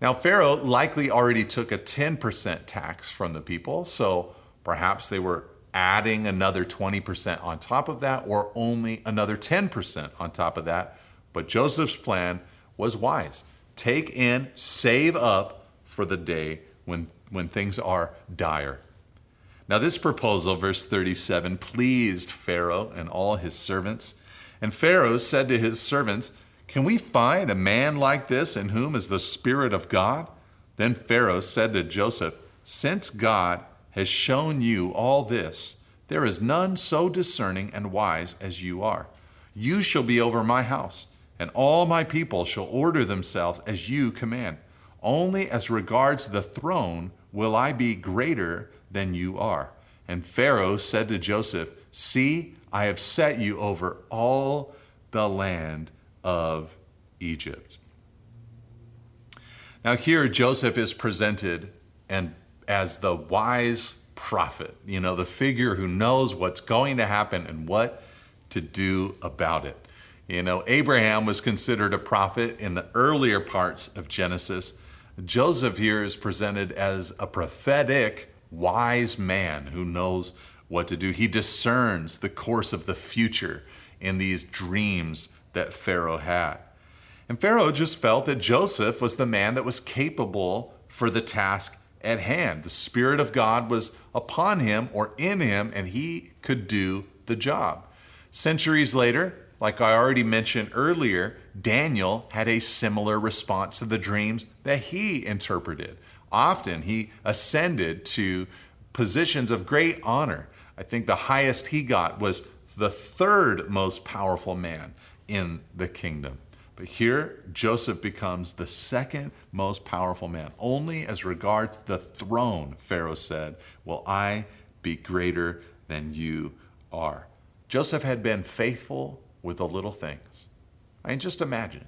Now, Pharaoh likely already took a 10% tax from the people, so perhaps they were adding another 20% on top of that, or only another 10% on top of that but Joseph's plan was wise. Take in, save up for the day when, when things are dire. Now, this proposal, verse 37, pleased Pharaoh and all his servants. And Pharaoh said to his servants, Can we find a man like this in whom is the Spirit of God? Then Pharaoh said to Joseph, Since God has shown you all this, there is none so discerning and wise as you are. You shall be over my house and all my people shall order themselves as you command. Only as regards the throne will I be greater than you are. And Pharaoh said to Joseph, See, I have set you over all the land of Egypt. Now, here Joseph is presented and as the wise prophet, you know, the figure who knows what's going to happen and what to do about it. You know, Abraham was considered a prophet in the earlier parts of Genesis. Joseph here is presented as a prophetic, wise man who knows what to do. He discerns the course of the future in these dreams that Pharaoh had. And Pharaoh just felt that Joseph was the man that was capable for the task at hand. The Spirit of God was upon him or in him, and he could do the job. Centuries later, like I already mentioned earlier, Daniel had a similar response to the dreams that he interpreted. Often he ascended to positions of great honor. I think the highest he got was the third most powerful man in the kingdom. But here, Joseph becomes the second most powerful man. Only as regards the throne, Pharaoh said, will I be greater than you are. Joseph had been faithful with the little things. I mean, just imagine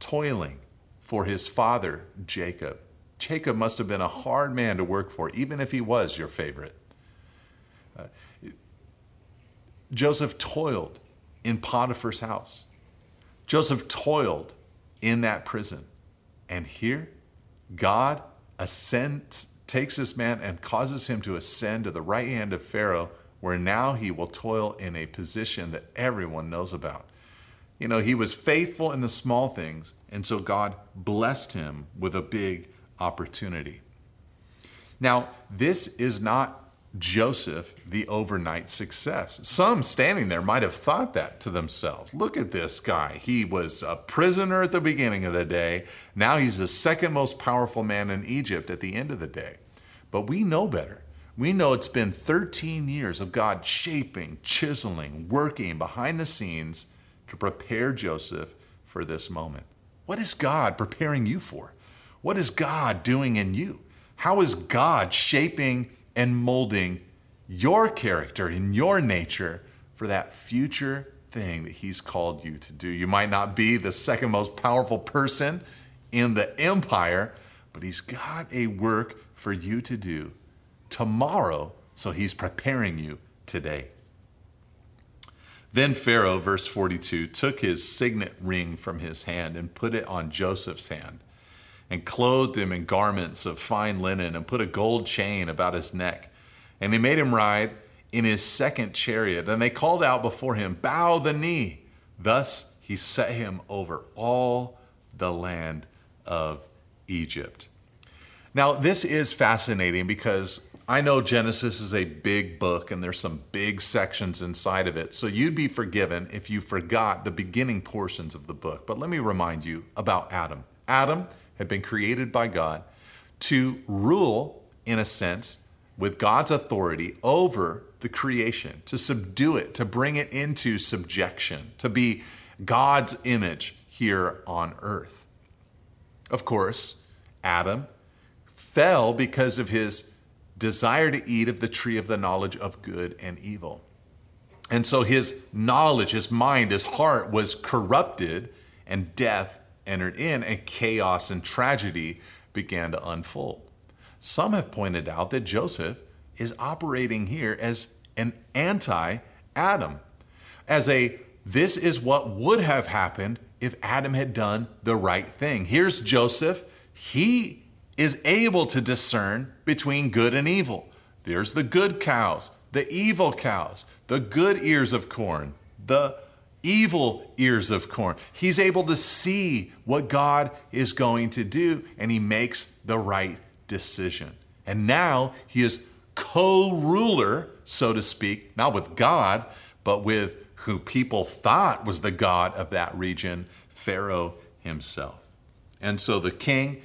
toiling for his father, Jacob. Jacob must have been a hard man to work for, even if he was your favorite. Uh, Joseph toiled in Potiphar's house. Joseph toiled in that prison. And here, God ascends, takes this man and causes him to ascend to the right hand of Pharaoh, where now he will toil in a position that everyone knows about. You know, he was faithful in the small things, and so God blessed him with a big opportunity. Now, this is not Joseph the overnight success. Some standing there might have thought that to themselves. Look at this guy. He was a prisoner at the beginning of the day. Now he's the second most powerful man in Egypt at the end of the day. But we know better. We know it's been 13 years of God shaping, chiseling, working behind the scenes to prepare Joseph for this moment. What is God preparing you for? What is God doing in you? How is God shaping and molding your character and your nature for that future thing that He's called you to do. You might not be the second most powerful person in the empire, but He's got a work for you to do tomorrow, so He's preparing you today. Then Pharaoh, verse 42, took his signet ring from his hand and put it on Joseph's hand and clothed him in garments of fine linen, and put a gold chain about his neck. And he made him ride in his second chariot. And they called out before him, Bow the knee. Thus he set him over all the land of Egypt. Now, this is fascinating because I know Genesis is a big book and there's some big sections inside of it. So you'd be forgiven if you forgot the beginning portions of the book. But let me remind you about Adam. Adam had been created by God to rule, in a sense, with God's authority over the creation, to subdue it, to bring it into subjection, to be God's image here on earth. Of course, Adam fell because of his desire to eat of the tree of the knowledge of good and evil. And so his knowledge, his mind, his heart was corrupted, and death entered in and chaos and tragedy began to unfold. Some have pointed out that Joseph is operating here as an anti Adam, as a this is what would have happened if Adam had done the right thing. Here's Joseph. He is able to discern between good and evil. There's the good cows, the evil cows, the good ears of corn, the evil ears of corn. He's able to see what God is going to do, and he makes the right decision. And now he is co ruler, so to speak, not with God, but with who people thought was the God of that region, Pharaoh himself. And so the king,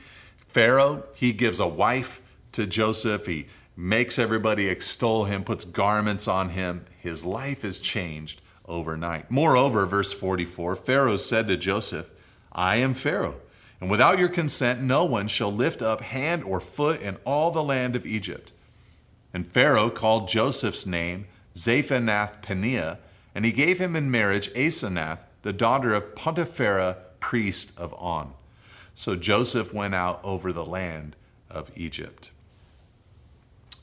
Pharaoh, he gives a wife to Joseph. He makes everybody extol him, puts garments on him. His life is changed overnight. Moreover, verse 44 Pharaoh said to Joseph, I am Pharaoh, and without your consent, no one shall lift up hand or foot in all the land of Egypt. And Pharaoh called Joseph's name Zaphenath Paneah, and he gave him in marriage Asenath, the daughter of Potiphera, priest of On. So Joseph went out over the land of Egypt.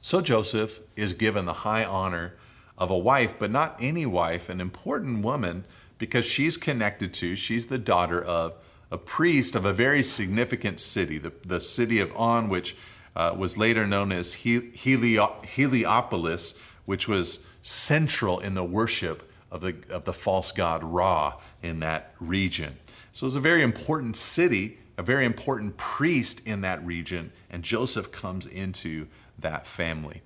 So Joseph is given the high honor of a wife, but not any wife, an important woman, because she's connected to, she's the daughter of a priest of a very significant city, the, the city of On, which uh, was later known as Helio- Heliopolis, which was central in the worship of the, of the false god Ra in that region. So it was a very important city, a very important priest in that region, and Joseph comes into that family.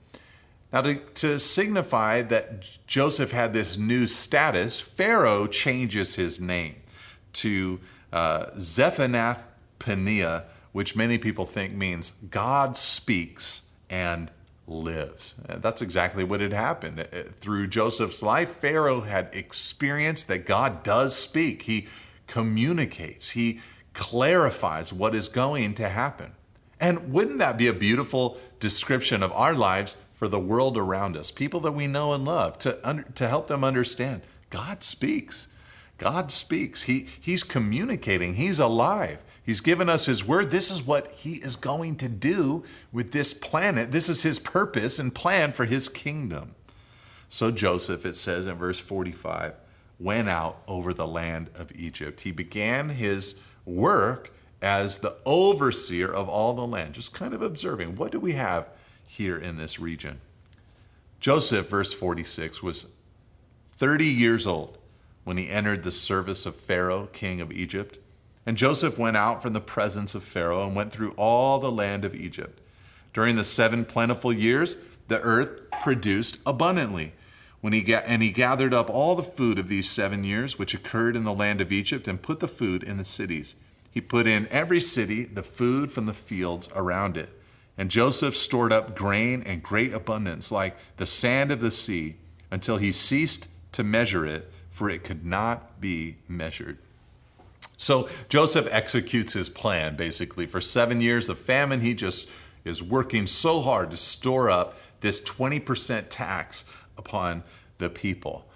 Now, to, to signify that Joseph had this new status, Pharaoh changes his name to uh, Zephanath Paneah, which many people think means God speaks and lives. That's exactly what had happened. Uh, through Joseph's life, Pharaoh had experienced that God does speak. He communicates, he clarifies what is going to happen. And wouldn't that be a beautiful description of our lives for the world around us, people that we know and love, to, under, to help them understand God speaks. God speaks. He, he's communicating. He's alive. He's given us His word. This is what He is going to do with this planet. This is His purpose and plan for His kingdom. So Joseph, it says in verse 45, went out over the land of Egypt. He began his work as the overseer of all the land, just kind of observing what do we have here in this region. Joseph, verse 46, was 30 years old when he entered the service of Pharaoh, king of Egypt. And Joseph went out from the presence of Pharaoh and went through all the land of Egypt. During the seven plentiful years, the earth produced abundantly. When he ga- and he gathered up all the food of these seven years, which occurred in the land of Egypt, and put the food in the cities. He put in every city the food from the fields around it. And Joseph stored up grain in great abundance, like the sand of the sea, until he ceased to measure it for it could not be measured. So Joseph executes his plan basically. For seven years of famine, he just is working so hard to store up this 20% tax upon the people.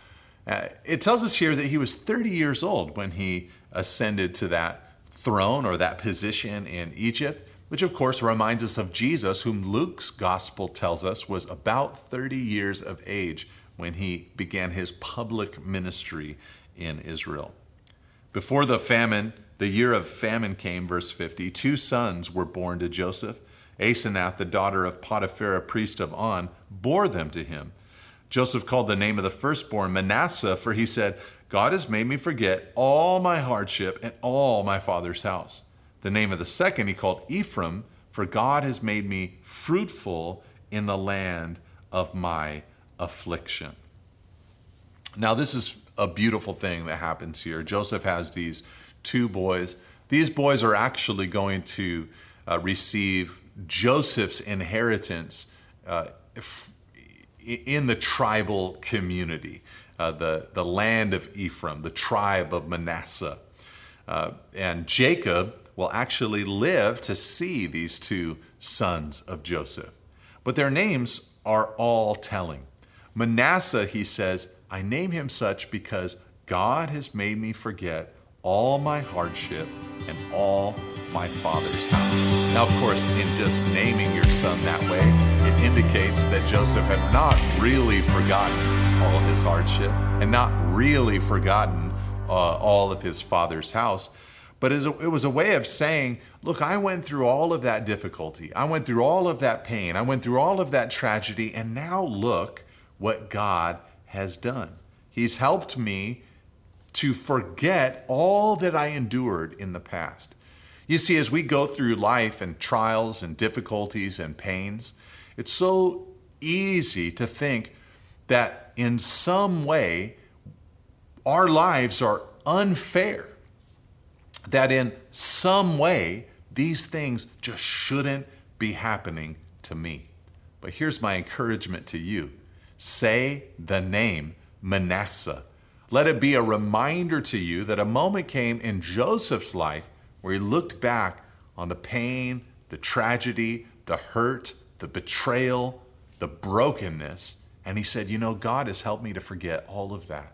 Uh, it tells us here that he was 30 years old when he ascended to that throne or that position in Egypt, which of course reminds us of Jesus, whom Luke's gospel tells us was about 30 years of age when he began his public ministry in Israel. Before the famine, the year of famine came, verse 50, two sons were born to Joseph. Asenath, the daughter of Potiphar, priest of On, bore them to him. Joseph called the name of the firstborn Manasseh, for he said, God has made me forget all my hardship and all my father's house. The name of the second he called Ephraim, for God has made me fruitful in the land of my affliction. Now, this is a beautiful thing that happens here. Joseph has these two boys. These boys are actually going to uh, receive Joseph's inheritance uh, in the tribal community, uh, the, the land of Ephraim, the tribe of Manasseh. Uh, and Jacob will actually live to see these two sons of Joseph. But their names are all telling. Manasseh, he says, I name him such because God has made me forget all my hardship and all my father's house. Now, of course, in just naming your son that way, it indicates that Joseph had not really forgotten all his hardship and not really forgotten uh, all of his father's house. But it was a way of saying, look, I went through all of that difficulty. I went through all of that pain. I went through all of that tragedy. And now look what God has done. He's helped me to forget all that I endured in the past. You see, as we go through life and trials and difficulties and pains, it's so easy to think that in some way our lives are unfair, that in some way these things just shouldn't be happening to me. But here's my encouragement to you say the name Manasseh. Let it be a reminder to you that a moment came in Joseph's life where he looked back on the pain, the tragedy, the hurt, the betrayal, the brokenness, and he said, You know, God has helped me to forget all of that.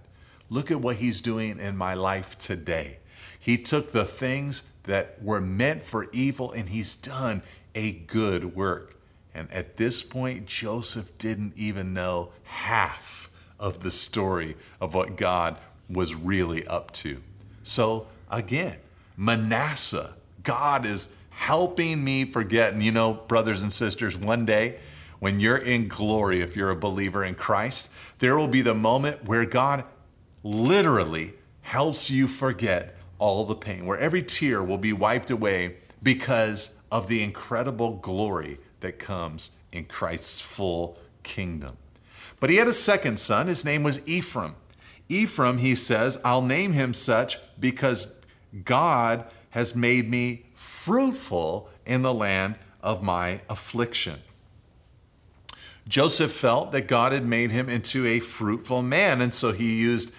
Look at what he's doing in my life today. He took the things that were meant for evil and he's done a good work. And at this point, Joseph didn't even know half of the story of what God was really up to. So again, Manasseh, God is helping me forget. And you know, brothers and sisters, one day when you're in glory, if you're a believer in Christ, there will be the moment where God literally helps you forget all the pain, where every tear will be wiped away because of the incredible glory that comes in Christ's full kingdom. But he had a second son. His name was Ephraim. Ephraim, he says, I'll name him such because God has made me fruitful in the land of my affliction. Joseph felt that God had made him into a fruitful man, and so he used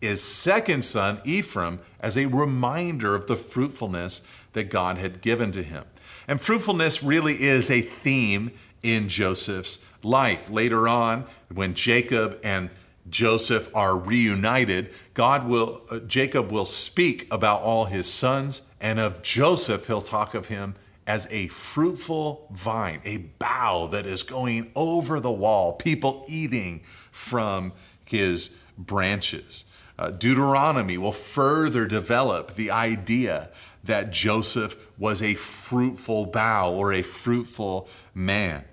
his second son, Ephraim, as a reminder of the fruitfulness that God had given to him. And fruitfulness really is a theme in Joseph's life. Later on, when Jacob and Joseph are reunited, God will uh, Jacob will speak about all his sons and of Joseph he'll talk of him as a fruitful vine, a bough that is going over the wall, people eating from his branches. Uh, Deuteronomy will further develop the idea that Joseph was a fruitful bough or a fruitful man.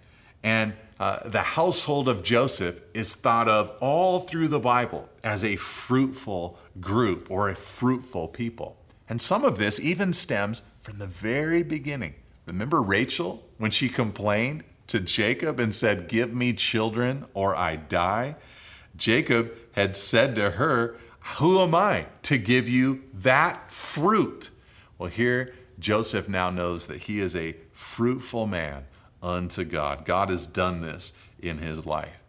And uh, the household of Joseph is thought of all through the Bible as a fruitful group or a fruitful people. And some of this even stems from the very beginning. Remember Rachel when she complained to Jacob and said, Give me children or I die? Jacob had said to her, Who am I to give you that fruit? Well, here Joseph now knows that he is a fruitful man unto God. God has done this in his life.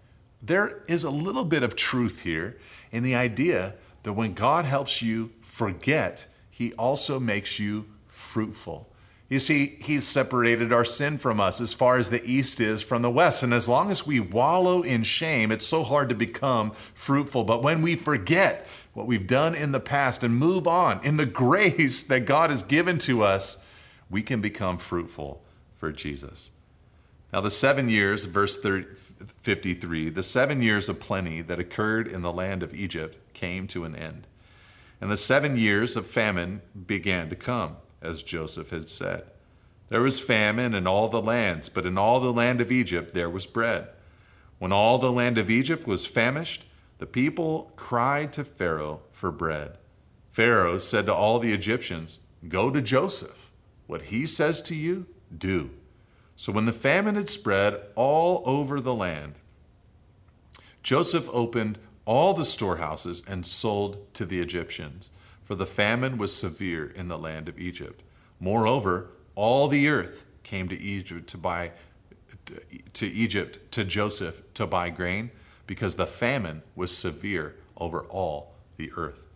There is a little bit of truth here in the idea that when God helps you forget, he also makes you fruitful. You see, He's separated our sin from us as far as the east is from the west. And as long as we wallow in shame, it's so hard to become fruitful. But when we forget what we've done in the past and move on in the grace that God has given to us, we can become fruitful for Jesus. Now, the seven years, verse 30, 53, the seven years of plenty that occurred in the land of Egypt came to an end. And the seven years of famine began to come as Joseph had said. There was famine in all the lands, but in all the land of Egypt there was bread. When all the land of Egypt was famished, the people cried to Pharaoh for bread. Pharaoh said to all the Egyptians, Go to Joseph. What he says to you, do. So when the famine had spread all over the land, Joseph opened all the storehouses and sold to the Egyptians for the famine was severe in the land of Egypt. Moreover, all the earth came to Egypt to buy to Egypt to Joseph to buy grain because the famine was severe over all the earth.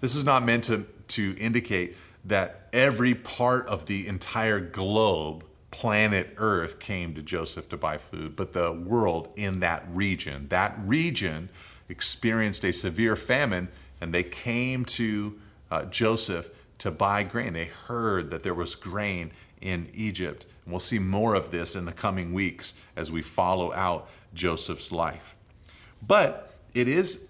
This is not meant to, to indicate that every part of the entire globe, planet Earth, came to Joseph to buy food, but the world in that region. That region experienced a severe famine and they came to uh, Joseph to buy grain. They heard that there was grain in Egypt. And we'll see more of this in the coming weeks as we follow out Joseph's life. But it is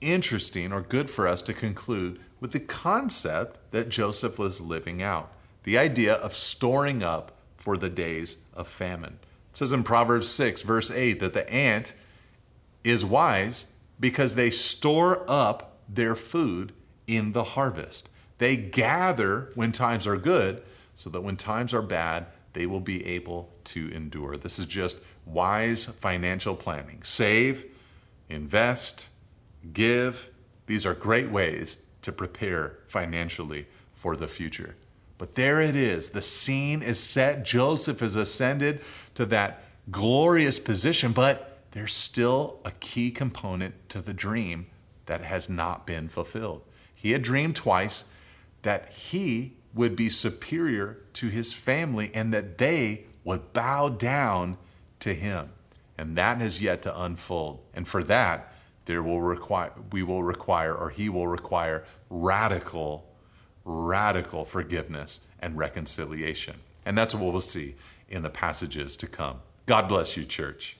interesting or good for us to conclude with the concept that Joseph was living out the idea of storing up for the days of famine. It says in Proverbs 6, verse 8, that the ant is wise because they store up their food in the harvest. They gather when times are good so that when times are bad, they will be able to endure. This is just wise financial planning. Save, invest, give. These are great ways to prepare financially for the future. But there it is. The scene is set. Joseph has ascended to that glorious position, but there's still a key component to the dream that has not been fulfilled. He had dreamed twice that he would be superior to his family and that they would bow down to him. And that has yet to unfold. And for that, there will require we will require or he will require radical radical forgiveness and reconciliation. And that's what we'll see in the passages to come. God bless you, church.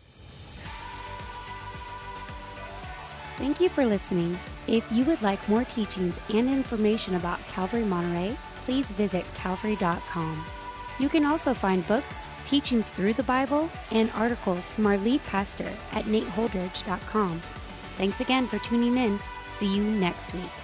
Thank you for listening. If you would like more teachings and information about Calvary Monterey, please visit calvary.com. You can also find books, teachings through the Bible, and articles from our lead pastor at nateholdridge.com. Thanks again for tuning in. See you next week.